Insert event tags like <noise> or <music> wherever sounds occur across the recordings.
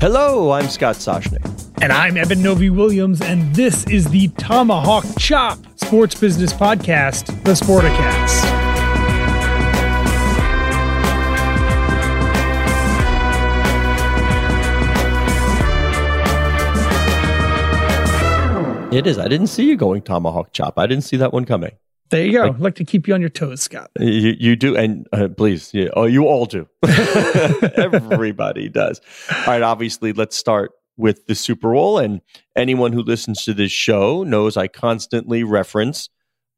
Hello, I'm Scott Soshnick. And I'm Eben Novy Williams, and this is the Tomahawk Chop Sports Business Podcast, the Sporticast. It is. I didn't see you going tomahawk chop. I didn't see that one coming. There you go. I'd like to keep you on your toes, Scott. You, you do, and uh, please, yeah, oh, you all do. <laughs> Everybody does. All right. Obviously, let's start with the Super Bowl. And anyone who listens to this show knows I constantly reference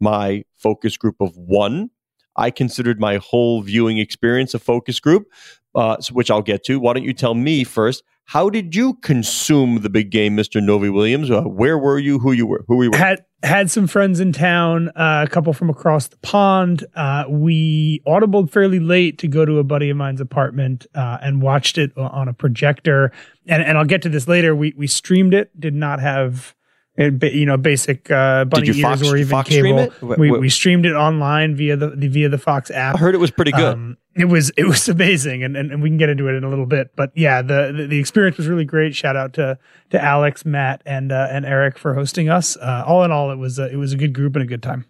my focus group of one. I considered my whole viewing experience a focus group, uh, which I'll get to. Why don't you tell me first? How did you consume the big game, Mister Novy Williams? Uh, where were you? Who you were? Who we were? Had had some friends in town, uh, a couple from across the pond. Uh, we audibled fairly late to go to a buddy of mine's apartment uh, and watched it on a projector. And and I'll get to this later. We we streamed it. Did not have. Ba- You know, basic uh, bunny you ears Fox- or even Fox stream cable. it? We, we streamed it online via the, the via the Fox app. I heard it was pretty good. Um, it was it was <laughs> amazing, and, and and we can get into it in a little bit. But yeah, the the, the experience was really great. Shout out to to Alex, Matt, and uh, and Eric for hosting us. Uh, all in all, it was a, it was a good group and a good time.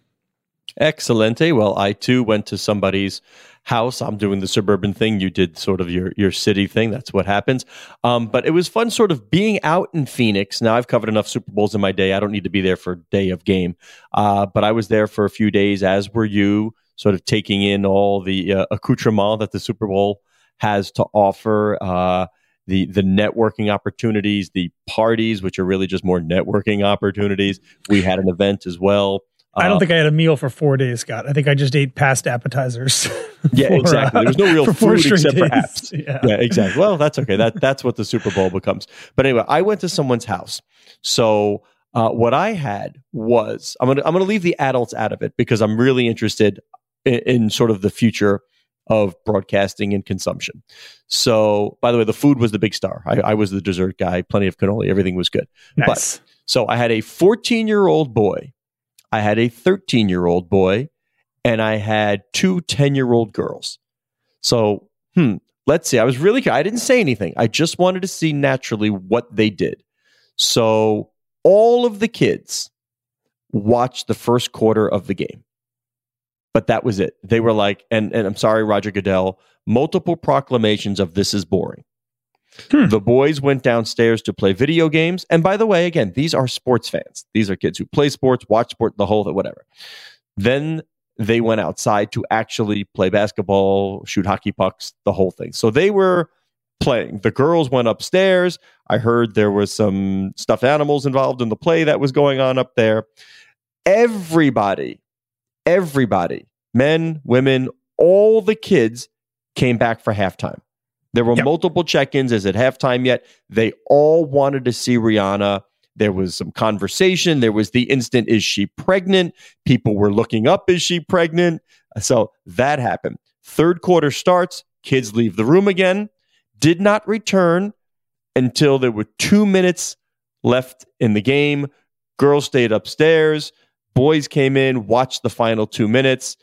Excelente. Well, I too went to somebody's house. I'm doing the suburban thing. You did sort of your your city thing. That's what happens. Um, but it was fun, sort of being out in Phoenix. Now I've covered enough Super Bowls in my day. I don't need to be there for day of game. Uh, but I was there for a few days, as were you, sort of taking in all the uh, accoutrement that the Super Bowl has to offer. Uh, the the networking opportunities, the parties, which are really just more networking opportunities. We had an event as well. I Uh, don't think I had a meal for four days, Scott. I think I just ate past appetizers. <laughs> Yeah, for, exactly. There was no real <laughs> food except for apps. <laughs> Yeah. Yeah, exactly. Well, that's okay. That that's what the Super Bowl becomes. But anyway, I went to someone's house. So uh, what I had was I'm gonna I'm gonna leave the adults out of it because I'm really interested in, in sort of the future of broadcasting and consumption. So, by the way, the food was the big star. I, I was the dessert guy. Plenty of cannoli. Everything was good. Nice. So I had a 14 year old boy, I had a 13 year old boy, and I had two 10 year old girls. So, hmm, let's see. I was really, I didn't say anything. I just wanted to see naturally what they did. So, all of the kids watched the first quarter of the game. But that was it. They were like, and, and I'm sorry, Roger Goodell, multiple proclamations of this is boring. Hmm. The boys went downstairs to play video games. And by the way, again, these are sports fans. These are kids who play sports, watch sport, the whole thing, whatever. Then they went outside to actually play basketball, shoot hockey pucks, the whole thing. So they were playing. The girls went upstairs. I heard there was some stuffed animals involved in the play that was going on up there. Everybody, everybody, men, women, all the kids came back for halftime. There were Yep. multiple check ins. Is it halftime yet? They all wanted to see Rihanna. There was some conversation. There was the instant, is she pregnant? People were looking up, is she pregnant? So that happened. Third quarter starts, kids leave the room again, did not return until there were two minutes left in the game. Girls stayed upstairs. Boys came in, watched the final two minutes,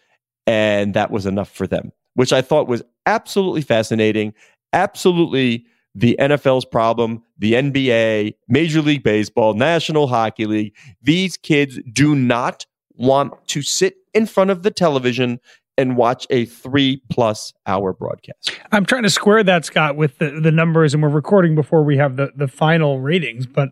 and that was enough for them, which I thought was absolutely fascinating. Absolutely the NFL's problem, the NBA, Major League Baseball, National Hockey League. These kids do not want to sit in front of the television and watch a three plus hour broadcast. I'm trying to square that, Scott, with the, the numbers, and we're recording before we have the, the final ratings. But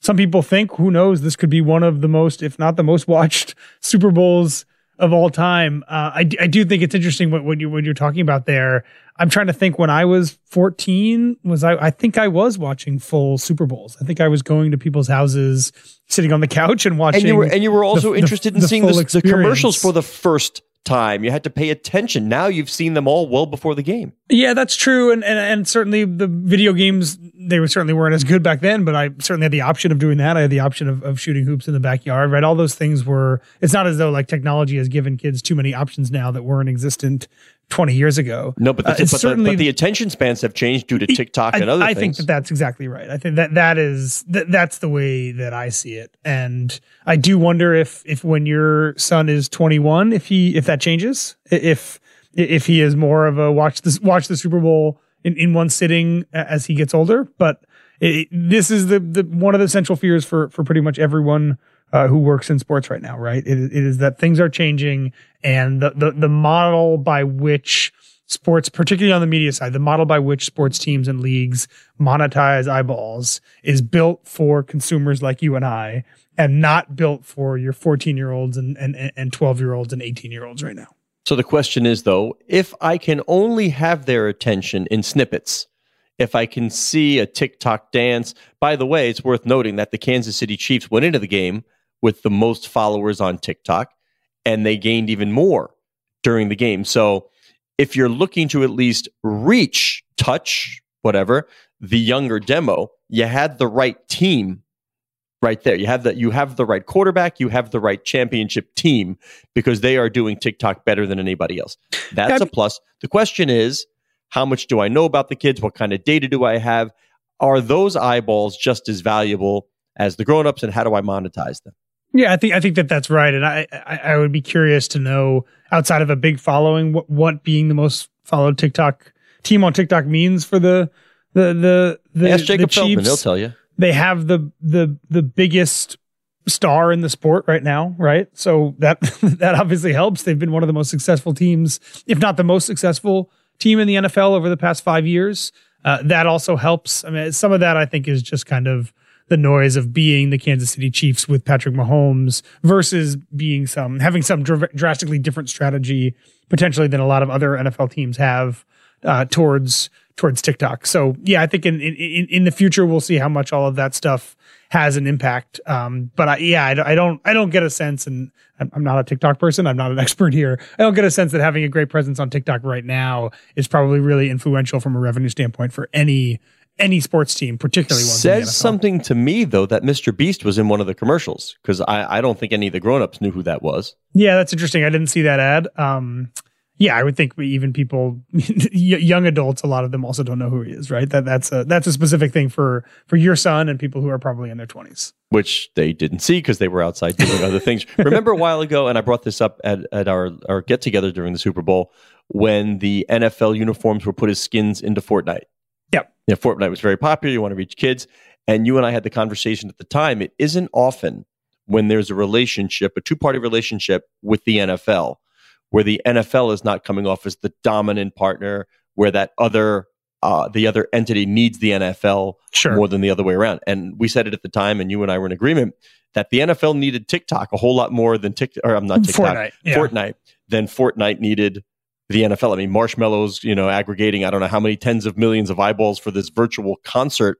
some people think, who knows, this could be one of the most, if not the most watched <laughs> Super Bowls of all time. Uh, I, I do think it's interesting what, what, you, what you're talking about there. I'm trying to think when I was 14, was I, I think I was watching full Super Bowls. I think I was going to people's houses, sitting on the couch and watching. And you were, and you were also the, interested the, in the seeing the, commercials for the first time. You had to pay attention. Now you've seen them all well before the game. Yeah, that's true, and and, and certainly the video games they were certainly weren't as good back then. But I certainly had the option of doing that. I had the option of, of shooting hoops in the backyard. Right, all those things were. It's not as though like technology has given kids too many options now that weren't existent 20 years ago. No, but the, Uh, but, the, certainly but the attention spans have changed due to TikTok I, and other things. I things. think that that's exactly right. I think that that is that that's the way that I see it, and I do wonder if if when your son is 21, if he if that changes, if if he is more of a watch this watch the Super Bowl in, in one sitting as he gets older. But it, this is the the one of the central fears for for pretty much everyone uh, who works in sports right now, right? It, it is that things are changing, and the, the the model by which sports, particularly on the media side, the model by which sports teams and leagues monetize eyeballs is built for consumers like you and I, and not built for your 14 year olds and and and 12 year olds and 18 year olds right now. So the question is, though, if I can only have their attention in snippets, if I can see a TikTok dance, by the way, it's worth noting that the Kansas City Chiefs went into the game with the most followers on TikTok, and they gained even more during the game. So if you're looking to at least reach, touch, whatever, the younger demo, you had the right team right there. You have that you have the right quarterback, you have the right championship team because they are doing TikTok better than anybody else. That's a plus. The question is, how much do I know about the kids? What kind of data do I have? Are those eyeballs just as valuable as the grown-ups and how do I monetize them? Yeah, I think I think that that's right, and I, I I would be curious to know outside of a big following what what being the most followed TikTok team on TikTok means for the the the the, Ask Jacob the Feldman, Chiefs. he'll tell you. They have the the the biggest star in the sport right now, right? So that <laughs> that obviously helps. They've been one of the most successful teams, if not the most successful team in the NFL over the past five years. Uh, that also helps. I mean, some of that I think is just kind of the noise of being the Kansas City Chiefs with Patrick Mahomes versus being some having some dr- drastically different strategy potentially than a lot of other NFL teams have uh, towards towards TikTok. So yeah, I think in, in in the future we'll see how much all of that stuff has an impact. Um, but I, yeah, I, I don't I don't get a sense, and I'm, I'm not a TikTok person. I'm not an <laughs> expert here. I don't get a sense that having a great presence on TikTok right now is probably really influential from a revenue standpoint for any any sports team, particularly one. Says something to me though that Mr. Beast was in one of the commercials because I, I don't think any of the grown-ups knew who that was. Yeah, that's interesting. I didn't see that ad. Um, yeah, I would think we- even people, <laughs> young adults, a lot of them also don't know who he is, right? That that's a that's a specific thing for for your son and people who are probably in their twenties. which they didn't see because they were outside doing other things. <laughs> Remember a while ago, and I brought this up at, at our, our get together during the Super Bowl when the NFL uniforms were put as skins into Fortnite. Yeah, Fortnite was very popular. You want to reach kids. And you and I had the conversation at the time. It isn't often when there's a relationship, a two party relationship with the NFL, where the NFL is not coming off as the dominant partner, where that other uh, the other entity needs the NFL Sure. more than the other way around. And we said it at the time, and you and I were in agreement that the NFL needed TikTok a whole lot more than TikTok, or I'm not TikTok, Fortnite, yeah. Fortnite, than Fortnite needed the NFL. I mean, Marshmello's, you know, aggregating I don't know how many tens of millions of eyeballs for this virtual concert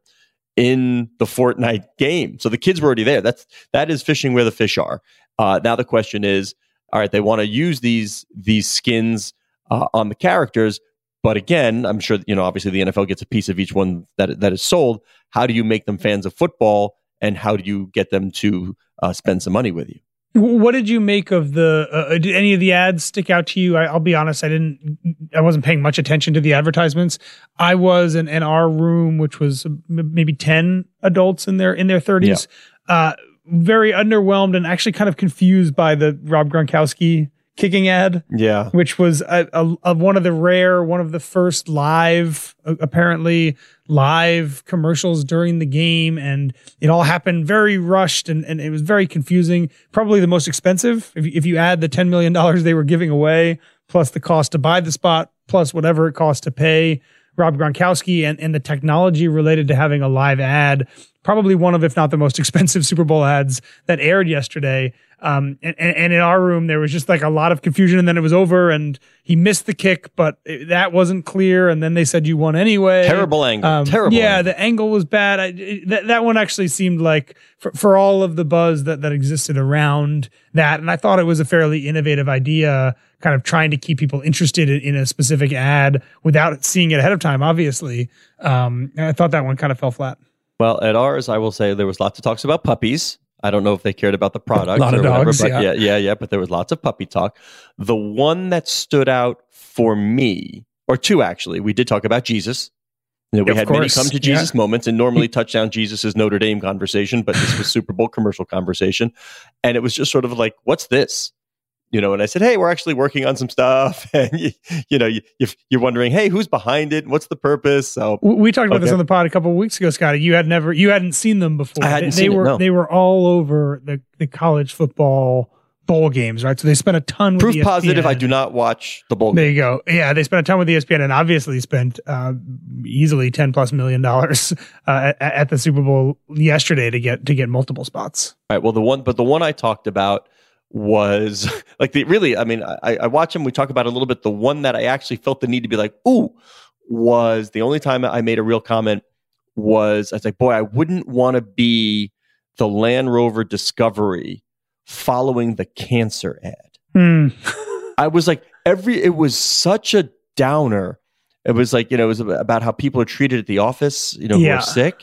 in the Fortnite game. So the kids were already there. That's that is fishing where the fish are. Uh, now the question is, all right, they want to use these these skins uh, on the characters, but again, I'm sure you know. Obviously, the NFL gets a piece of each one that that is sold. How do you make them fans of football, and how do you get them to uh, spend some money with you? What did you make of the? Uh, did any of the ads stick out to you? I, I'll be honest, I didn't. I wasn't paying much attention to the advertisements. I was in, in our room, which was maybe ten adults in their in their thirties. Uh, very underwhelmed and actually kind of confused by the Rob Gronkowski kicking ad. Yeah, which was a, a, a one of the rare, one of the first live, uh, apparently live commercials during the game, and it all happened very rushed and, and it was very confusing. Probably the most expensive if if you add the ten million dollars they were giving away plus the cost to buy the spot, plus whatever it costs to pay Rob Gronkowski and, and the technology related to having a live ad. Probably one of, if not the most <laughs> expensive Super Bowl ads that aired yesterday. Um, and, and in our room, there was just like a lot of confusion, and then it was over, and he missed the kick, but it, that wasn't clear. And then they said you won anyway. Terrible angle. Um, Terrible. Yeah, angle. the angle was bad. I, it, that that one actually seemed like for, for all of the buzz that that existed around that, and I thought it was a fairly innovative idea, kind of trying to keep people interested in, in a specific ad without seeing it ahead of time. Obviously, um, and I thought that one kind of fell flat. Well, at ours, I will say there was lots of talks about puppies. I don't know if they cared about the product. <laughs> A lot of or whatever, dogs, but yeah. yeah, yeah, yeah. But there was lots of puppy talk. The one that stood out for me, or two actually, we did talk about Jesus. You know, we Of had many come to yeah. Jesus moments, and normally <laughs> touchdown Jesus is Notre Dame conversation, but this was Super Bowl commercial conversation, and it was just sort of like, "What's this?" You know, and I said, "Hey, we're actually working on some stuff," <laughs> and you, you know, you, you're wondering, "Hey, who's behind it? What's the purpose?" So We- talked about this Okay. on the pod a couple of weeks ago, Scotty. You had never, you hadn't seen them before. I hadn't they, they seen it, were no. they were all over the the college football bowl games, right? So they spent a ton. With proof positive, I do not watch the bowl. There you go. Yeah, they spent a ton with ESPN and obviously spent uh, easily ten plus million dollars <laughs> uh, at, at the Super Bowl yesterday to get to get multiple spots. All right. Well, the one, but the one I talked about was <laughs> like the really. I mean, I, I watch him. We talk about a little bit. The one that I actually felt the need to be like, ooh, was the only time I made a real comment. Was I was like, boy, I wouldn't want to be the Land Rover Discovery following the cancer ad. Hmm. I was like, every it was such a downer. It was like, you know, it was about how people are treated at the office, you know, who are sick.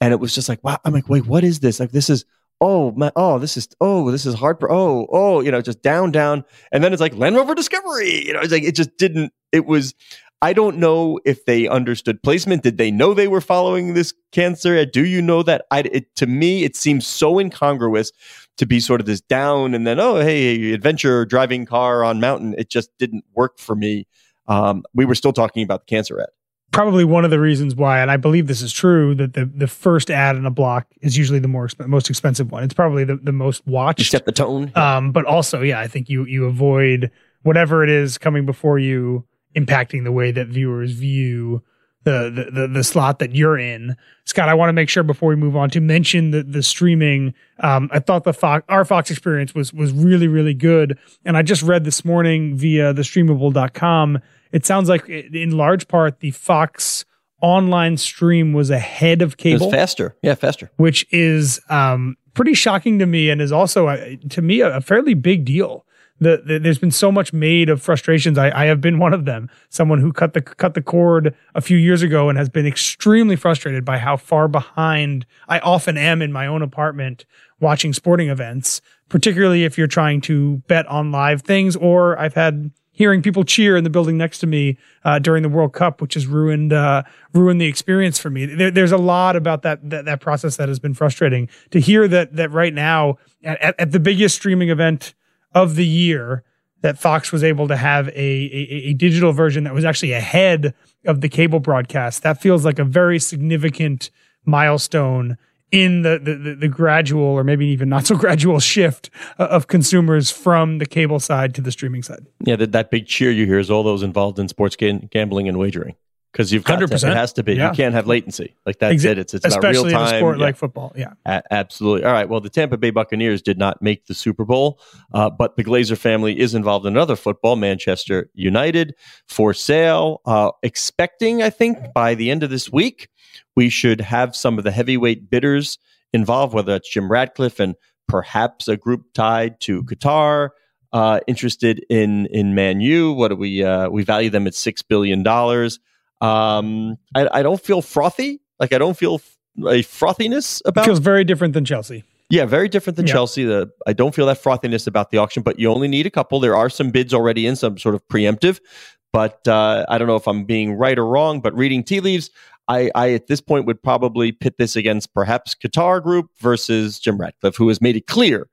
And it was just like, wow, I'm like, wait, what is this? Like, this is, oh, oh, this is, oh, this is hard. Oh, oh, you know, just down, down. And then it's like Land Rover Discovery. You know, it's like, it just didn't, it was, I don't know if they understood placement. Did they know they were following this cancer? Do you know that? I, it, to me, it seems so incongruous to be sort of this down and then, oh, hey, adventure driving car on mountain. It just didn't work for me. Um, we were still talking about the cancer ad. Probably one of the reasons why, and I believe this is true, that the the first ad in a block is usually the more exp- most expensive one. It's probably the, the most You watched. set the tone. Um, but also, yeah, I think you you avoid whatever it is coming before you impacting the way that viewers view the the the, the slot that you're in. Scott, I want to make sure before we move on to mention the the streaming. Um, I thought the Fox our Fox experience was was really really good, and I just read this morning via the streamable.com. It sounds like in large part the Fox online stream was ahead of it cable was faster. Yeah, faster. which is um, pretty shocking to me and is also uh, to me a, a fairly big deal. The, the, there's been so much made of frustrations. I, I have been one of them. Someone who cut the cut the cord a few years ago and has been extremely frustrated by how far behind I often am in my own apartment watching sporting events, particularly if you're trying to bet on live things. Or I've had hearing people cheer in the building next to me uh, during the World Cup, which has ruined uh, ruined the experience for me. There, there's a lot about that, that that process that has been frustrating. To hear that that right now at, at, the biggest streaming event of the year, that Fox was able to have a, a a digital version that was actually ahead of the cable broadcast. That feels like a very significant milestone in the, the, the, gradual or maybe even not so <laughs> gradual shift uh, of consumers from the cable side to the streaming side. Yeah, that, that big cheer you hear is all those involved in sports ga- gambling and wagering. Because you've got 100%. it has to be. Yeah. You can't have latency. Like that's Exa- it. It's it's not real in time. a sport Yeah. like football. Yeah. A- absolutely. All right. Well, the Tampa Bay Buccaneers did not make the Super Bowl, uh, but the Glazer family is involved in another football, Manchester United, for sale. Uh, expecting, I think, by the end of this week, we should have some of the heavyweight bidders involved, whether that's Jim Ratcliffe and perhaps a group tied to Qatar. Uh, interested in in Man U. What do we uh, we value them at six billion dollars? Um, I, I don't feel frothy. Like I don't feel f- a frothiness about. It feels very different than Chelsea. yeah, very different than Yeah. Chelsea. The I don't feel that frothiness about the auction, but you only need a couple. There are some bids already in, some sort of preemptive. But uh, I don't know if I'm being right or wrong. But reading tea leaves, I, I at this point would probably pit this against perhaps Qatar Group versus Jim Ratcliffe, who has made it clear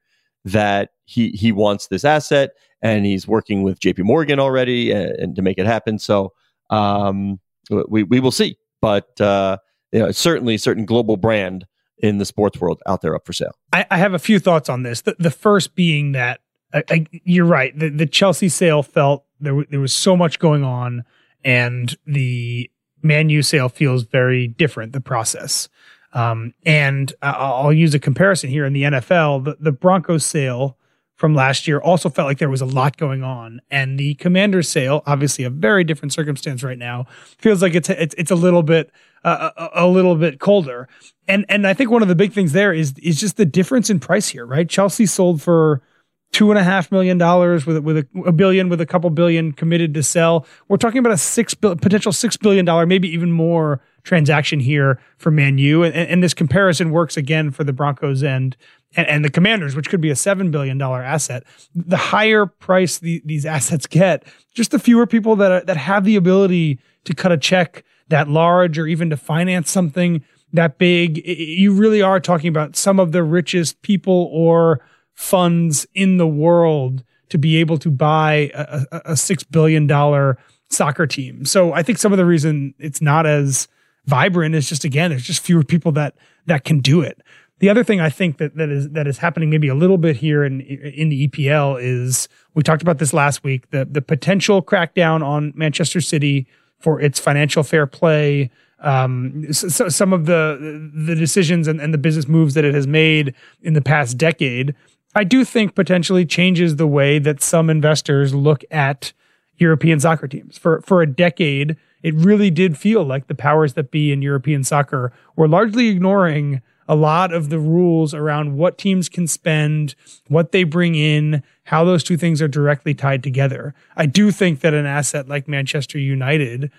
that he he wants this asset and he's working with J.P. Morgan already and, and to make it happen. So um, we we will see. But uh, you know, certainly, certain global brand in the sports world out there up for sale. I, I have a few thoughts on this. The, the first being that I, I, you're right. The, the Chelsea sale felt there, w- there was so much going on, and the Man U sale feels very different, the process. Um, and I'll, I'll use a comparison here in the NFL. The, the Broncos sale from last year also felt like there was a lot going on, and the commander sale, obviously a very different circumstance right now, feels like it's it's, it's a little bit uh, a, a little bit colder. And and I think one of the big things there is is just the difference in price here, right? Chelsea sold for two and a half million dollars with with a, a, billion with a couple billion committed to sell. We're talking about a six potential six billion dollar, maybe even more transaction here for Man U, and, and this comparison works again for the Broncos and, and and, the Commanders, which could be a seven billion dollar asset. The higher price the, these assets get, just the fewer people that are, that have the ability to cut a check that large or even to finance something that big. You really are talking about some of the richest people or funds in the world to be able to buy a, a, a six billion dollar soccer team. So I think some of the reason it's not as vibrant is just again, there's just fewer people that that can do it. The other thing I think that that is that is happening maybe a little bit here in in the EPL is we talked about this last week the the potential crackdown on Manchester City for its financial fair play. Um, so, some of the the decisions and, and the business moves that it has made in the past decade I do think potentially changes the way that some investors look at European soccer teams. For for a decade, it really did feel like the powers that be in European soccer were largely ignoring a lot of the rules around what teams can spend, what they bring in, how those two things are directly tied together. I do think that an asset like Manchester United,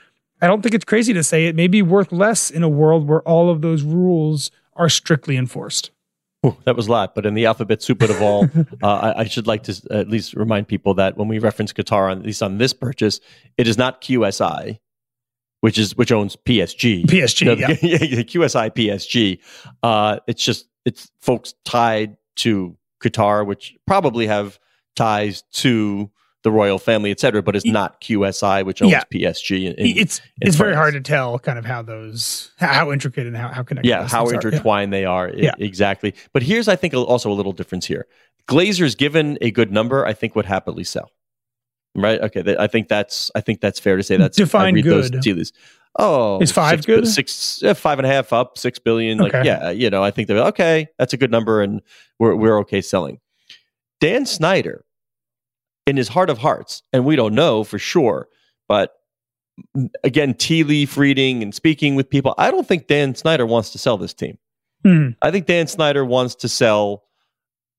I don't think it's crazy to say it may be worth less in a world where all of those rules are strictly enforced. Ooh, that was a lot, but in the alphabet soup of all, <laughs> uh, I, I, should like to at least remind people that when we reference Qatar, on, at least on this purchase, it is not QSI, which is which owns PSG. PSG, no, yeah. <laughs> QSI PSG. Uh, it's just it's folks tied to Qatar, which probably have ties to the royal family, et cetera, but it's not QSI, which owns yeah. PSG. In, it's in it's very hard to tell kind of how those how intricate and how how connected. Yeah, how intertwined are. they are. Yeah. exactly. But here's I think also a little difference here. Glazers, given a good number, I think would happily sell. Right? Okay. I think that's I think that's fair to say. That's define good. Those Oh, is five six, good? Six, uh, five and a half up, six billion. Like, yeah, you know, I think they're okay. That's a good number, and we're we're okay selling. Dan Snyder, in his heart of hearts, and we don't know for sure, but again, tea leaf reading and speaking with people, I don't think Dan Snyder wants to sell this team. Mm. I think Dan Snyder wants to sell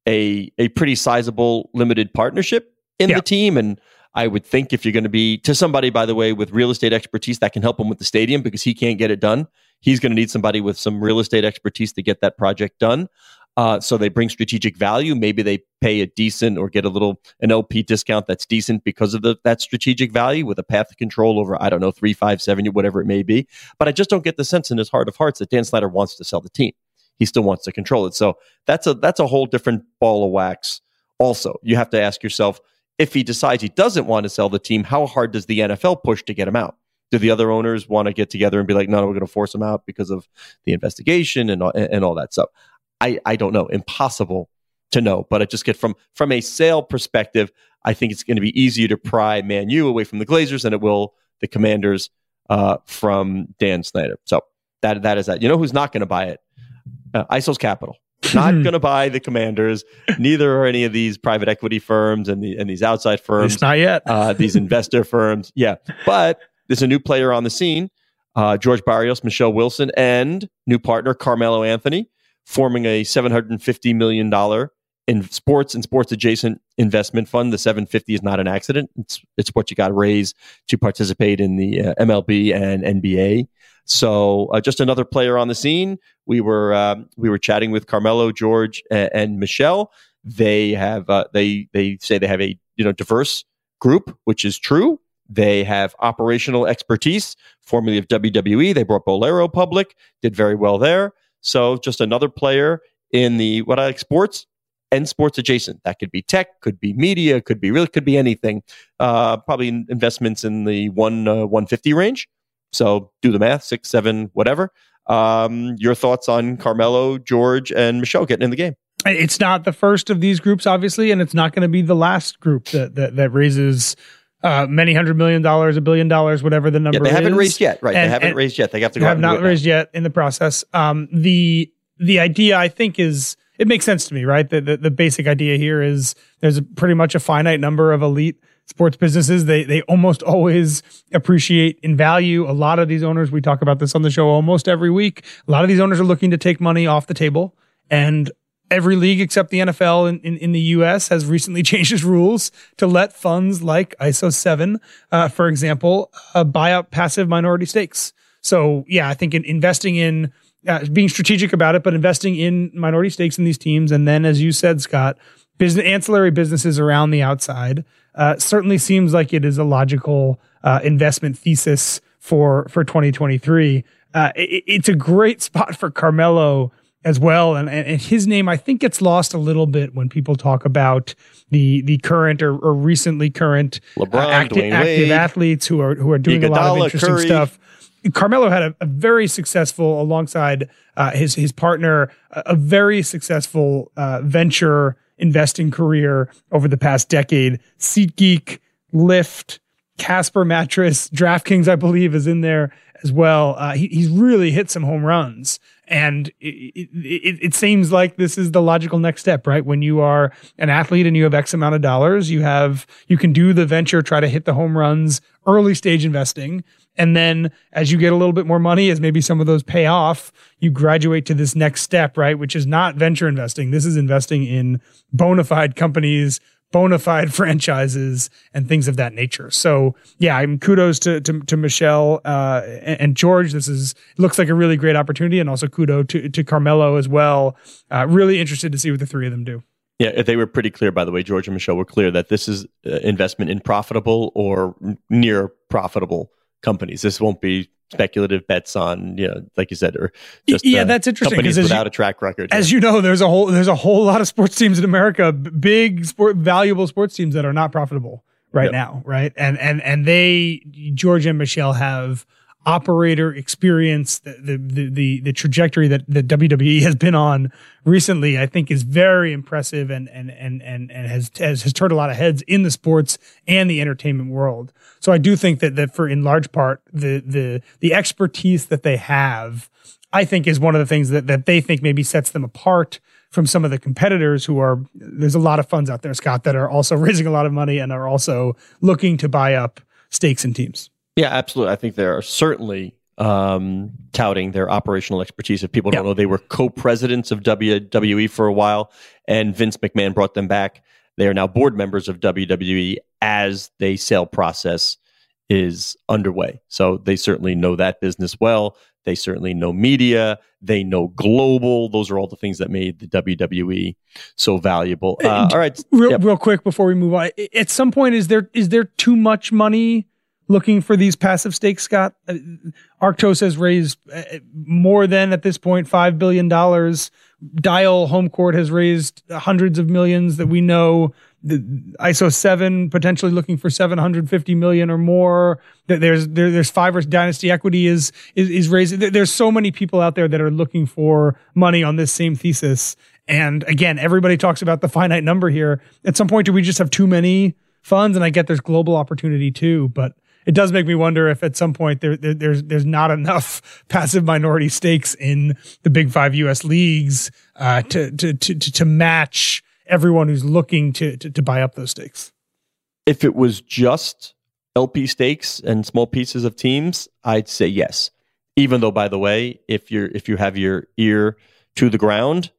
a a pretty sizable limited partnership in yeah. the team. And I would think if you're going to be to somebody, by the way, with real estate expertise that can help him with the stadium because he can't get it done, he's going to need somebody with some real estate expertise to get that project done. Uh, so they bring strategic value. Maybe they pay a decent or get a little an LP discount that's decent because of the that strategic value with a path of control over I don't know three, five, seven, whatever it may be. But I just don't get the sense in his heart of hearts that Dan Snyder wants to sell the team. He still wants to control it. So that's a that's a whole different ball of wax. Also, you have to ask yourself if he decides he doesn't want to sell the team, how hard does the NFL push to get him out? Do the other owners want to get together and be like, no, no we're going to force him out because of the investigation and all, and all that stuff? I, I don't know. Impossible to know. But I just get from from a sale perspective, I think it's going to be easier to pry Man U away from the Glazers than it will the Commanders uh, from Dan Snyder. So that that is that. You know who's not going to buy it? Uh, Isos Capital. Not <laughs> going to buy the Commanders. Neither are any of these private equity firms and the and these outside firms. It's not yet. uh, these investor <laughs> firms. Yeah, but there's a new player on the scene. Uh, George Barrios, Michelle Wilson, and new partner Carmelo Anthony forming a $750 million in sports and sports adjacent investment fund. The 750 is not an accident. It's, it's what you got to raise to participate in the uh, MLB and NBA. So uh, just another player on the scene. We were um, we were chatting with Carmelo, George, and, and Michelle. They have uh, they they say they have a you know diverse group, which is true. They have operational expertise, formerly of WWE. They brought Bowlero public, did very well there. So just another player in the what I like sports and sports adjacent. That could be tech, could be media, could be really could be anything. Uh, probably investments in the one uh, 150 range. So do the math, six, seven, whatever. Um, your thoughts on Carmelo, George, and Michelle getting in the game? It's not the first of these groups, obviously, and it's not going to be the last group that that, that raises uh, many hundred million dollars, a billion dollars, whatever the number. Yeah, they haven't raised yet, right? And- they haven't raised yet. They have to go. have out and do not it now. raised yet in the process. Um, the the idea I think is it makes sense to me, right? The, the the basic idea here is there's pretty much a finite number of elite sports businesses. They they almost <laughs> always appreciate in value. A lot of these owners, we talk about this on the show almost every week. A lot of these owners are looking to take money off the table, and every league except the NFL in, in, in the US has recently <laughs> changed its rules to let funds like ISO 7, uh, for example, uh, buy out passive minority stakes. So, yeah, I think in investing in uh, being strategic about it, but investing in minority stakes in these teams. And then, as you said, Scott, business, ancillary businesses around the outside uh, certainly seems like it is a logical uh, investment thesis for, for 2023. Uh, it, it's a great spot for Carmelo as well. And, and his name, I think, gets lost a little bit when people talk about the the current or, or recently current uh, LeBron, acti- active Wade. athletes who are who are doing a lot of interesting Curry. stuff. Carmelo had a, a very successful, alongside uh, his his partner, a, a very successful uh, venture investing career over the past decade. SeatGeek, Lyft, Casper Mattress, DraftKings, I believe, is in there as well. Uh, he, he's really hit some home runs. And it, it, it, seems like this is the logical next step, right? When you are an athlete and you have X amount of dollars, you have, you can do the venture, try to hit the home runs, early stage investing. And then as you get a little bit more money, as maybe some of those pay off, you graduate to this next step, right? Which is not venture investing. This is investing in bona fide companies, bona fide <laughs> franchises and things of that nature. So yeah, I'm kudos to to, to Michelle uh, and, and George. This is looks like a really great opportunity, and also kudo to to Carmelo as well. Uh, really interested to see what the three of them do. Yeah, they were pretty clear, by the way. George and Michelle were clear that this is uh, investment in profitable or near profitable companies. This won't be speculative bets on, you know, like you said, or just yeah, uh, that's interesting, Companies 'cause as you- without a track record. As you know, there's a whole there's a whole lot of sports teams in America, big sport valuable sports teams that are not profitable right Yep. now, right? And and and they George and Michelle have operator experience the the the the, trajectory that the WWE has been on recently I think is very impressive and and and and and has has, has turned a lot of heads in the sports and the entertainment world. So I do think that that for in large part the the the expertise that they have I think is one of the things that, that they think maybe sets them apart from some of the competitors who are there's a lot of funds out there, Scott, that are also <laughs> raising a lot of money and are also looking to buy up stakes in teams. Yeah, absolutely. I think they are certainly um, touting their operational expertise. If people don't Yeah. know, they were co-presidents of WWE for a while, and Vince McMahon brought them back. They are now board members of WWE as the sale process is underway. So they certainly know that business well. They certainly know media. They know global. Those are all the things that made the WWE so valuable. Uh, all right, Real, Yep. real quick before we move on, at some point, is there is there too much money looking for these passive stakes, Scott? Uh, Arctos has raised uh, more than at this point five billion dollars. Dyal Home Court has raised hundreds of millions that we know. The ISO seven potentially looking for seven hundred fifty million or more. There's there, there's five or Dynasty Equity is is is raising. There's so many people out there that are looking for money on this same thesis. And again, everybody talks about the finite number here. At some point, do we just have too many funds? And I get there's global opportunity too, but it does make me wonder if at some point there, there there's there's not enough <laughs> passive minority stakes in the big five U.S. leagues uh, to, to to to to match everyone who's looking to, to to buy up those stakes. if it was just LP stakes and small pieces of teams, I'd say yes. Even though, by the way, if you're if you have your ear to the ground,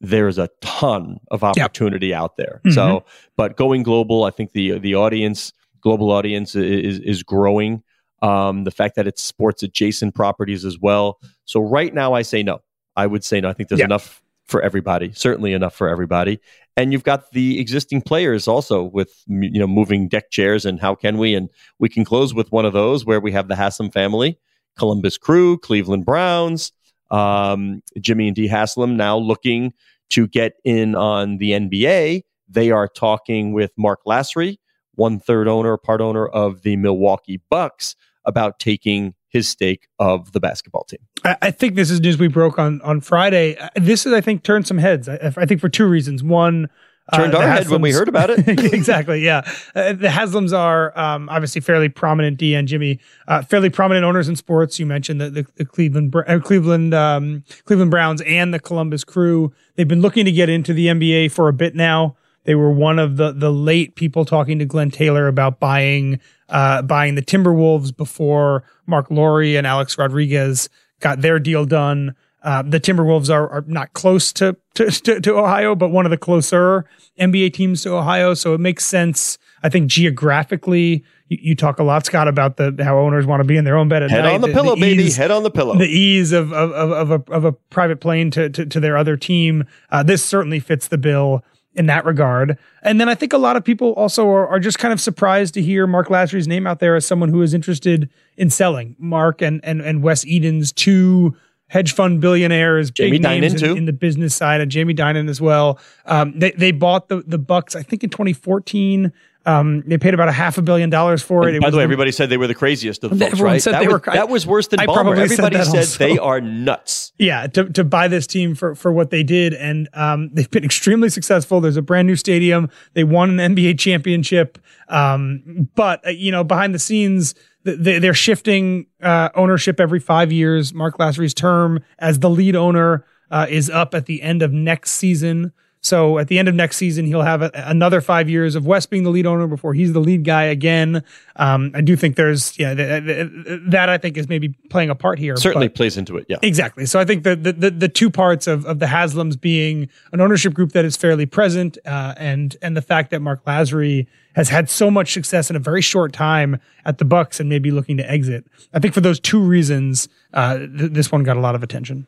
there's a ton of opportunity out there. Mhm. So, but going global, I think the the audience, global audience, is is growing. Um, the fact that it's sports adjacent properties as well. So right now, I say no. I would say no. I think there's Yeah. enough for everybody. Certainly enough for everybody and you've got the existing players also with you know moving deck chairs and how can we and we can close with one of those where we have the Haslam family, Columbus Crew, Cleveland Browns, um, Jimmy and Dee Haslam now looking to get in on the NBA. They are talking with Mark Lasry, one third owner, part owner of the Milwaukee Bucks, about taking his stake of the basketball team. I, think this is news we broke on on Friday. Uh, This is, I think, turned some heads. I, I think for two reasons. One. Turned uh, our head when we heard about it. <laughs> exactly. Yeah. Uh, the Haslams are um, obviously fairly prominent. Dee and Jimmy, uh, fairly prominent owners in sports. You mentioned the, the, the Cleveland, uh, Cleveland, um, Cleveland Browns and the Columbus Crew. They've been looking to get into the NBA for a bit now. They were one of the the late people talking to Glenn Taylor about buying uh, buying the Timberwolves before Marc Lore and Alex Rodriguez got their deal done. Uh, the Timberwolves are, are not close to, to, <laughs> to, to Ohio, but one of the closer NBA teams to Ohio. So it makes sense. I think geographically, you, you talk a lot, Scott, about the how owners want to be in their own bed at Head night. on the, pillow, baby. ease- Head on the pillow. the ease of of, of, of, a, of a private plane to, to, to their other team. Uh, this certainly fits the bill in that regard. And then I think a lot of people also are, are just kind of surprised to hear Mark Lasry's name out there as someone who is interested in selling. Mark and and, and Wes Edens two hedge fund billionaires, Jamie big names Dinan, in, in the business side, and Jamie Dinan as well. Um, they they bought the the Bucks, I think in 2014. Um, they paid about a half a billion dollars for it. It by the way, everybody said they were the craziest of the folks, Everyone right? said that, they was, were that was worse than I Ballmer. probably said Everybody that said also. they are nuts. yeah to, to buy this team for for what they did and um, they've been extremely successful there's a brand new stadium they won an nba championship um, but uh, you know behind the scenes they, they're shifting uh, ownership every five years mark lasry's term as the lead owner uh, is up at the end of next season so at the end of next season, he'll have a, another five years of Wes being the lead owner before he's the lead guy again. Um, I do think there's, yeah, th- th- that I think is maybe playing a part here. Certainly plays into it. Yeah. Exactly. So I think the the, the, the two parts of, of the Haslams being an ownership group that is fairly present, uh, and and the fact that Mark Lasry has had so much success in a very short time at the Bucks and maybe looking to exit. I think for those two reasons, uh, th- this one got a lot of attention.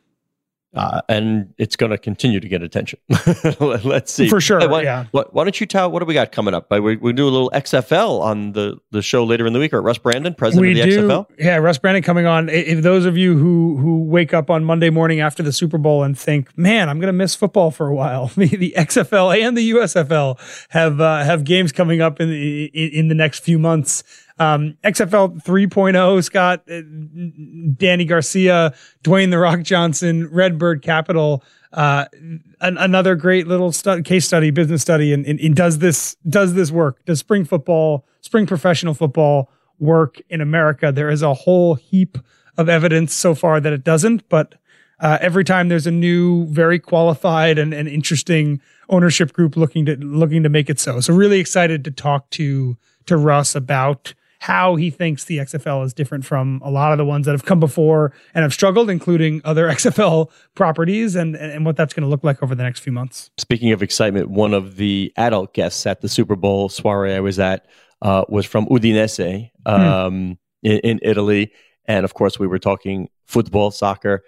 Uh, and it's going to continue to get attention. <laughs> Let's see. For sure, why, yeah. Why, why don't you tell what do we got coming up? We, we do a little XFL on the, the show later in the week. Or Russ Brandon, president we of the do, XFL. yeah. Russ Brandon coming on. If those of you who who wake up on Monday morning after the Super Bowl and think, "Man, I'm going to miss football for a while," <laughs> the, the XFL and the USFL have uh, have games coming up in the in, in the next few months. Um, XFL 3.0, Scott, uh, Dany Garcia, Dwayne the Rock Johnson, Redbird Capital. Uh, an, another great little stu- case study, business study, and, does this does this work? Does spring football, spring professional football work in America? There is a whole heap of evidence so far that it doesn't, but uh, every time there's a new, very qualified and, and interesting ownership group looking to looking to make it so. So really excited to talk to to Russ about how he thinks the XFL is different from a lot of the ones that have come before and have struggled, including other <laughs> XFL properties, and and, and what that's going to look like over the next few months. Speaking of excitement, one of the adult guests at the Super Bowl soiree I was at uh, was from Udinese um, in, in Italy. And of course, we were talking football, soccer.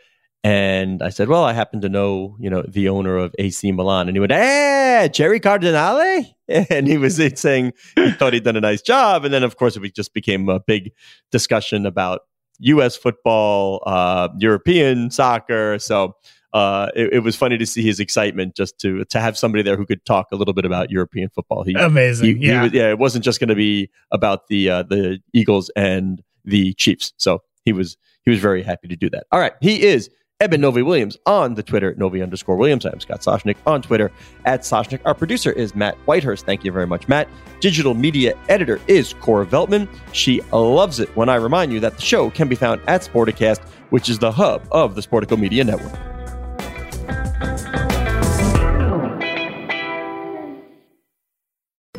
And I said, well, I happen to know, you know, the owner of AC Milan. And he went, eh, Jerry Cardinale? <laughs> And he was saying he thought he'd done a nice job. And then, of course, it just became a big discussion about U.S. football, uh, European soccer. So uh, it, it was funny to see his excitement just to to have somebody there who could talk a little bit about European football. He, Amazing, he- he yeah. was- yeah. It wasn't just going to be about the uh, the Eagles and the Chiefs. So he was he was very happy to do that. All right, he is Eben Novy Williams on the Twitter Novy underscore Williams. I'm Scott Soshnick on Twitter at Soshnick. Our producer is Matt Whitehurst. Thank you very much, Matt. Digital media editor is Cora Veltman. She loves it when I remind you that the show can be found at Sporticast, which is the hub of the Sportico Media Network.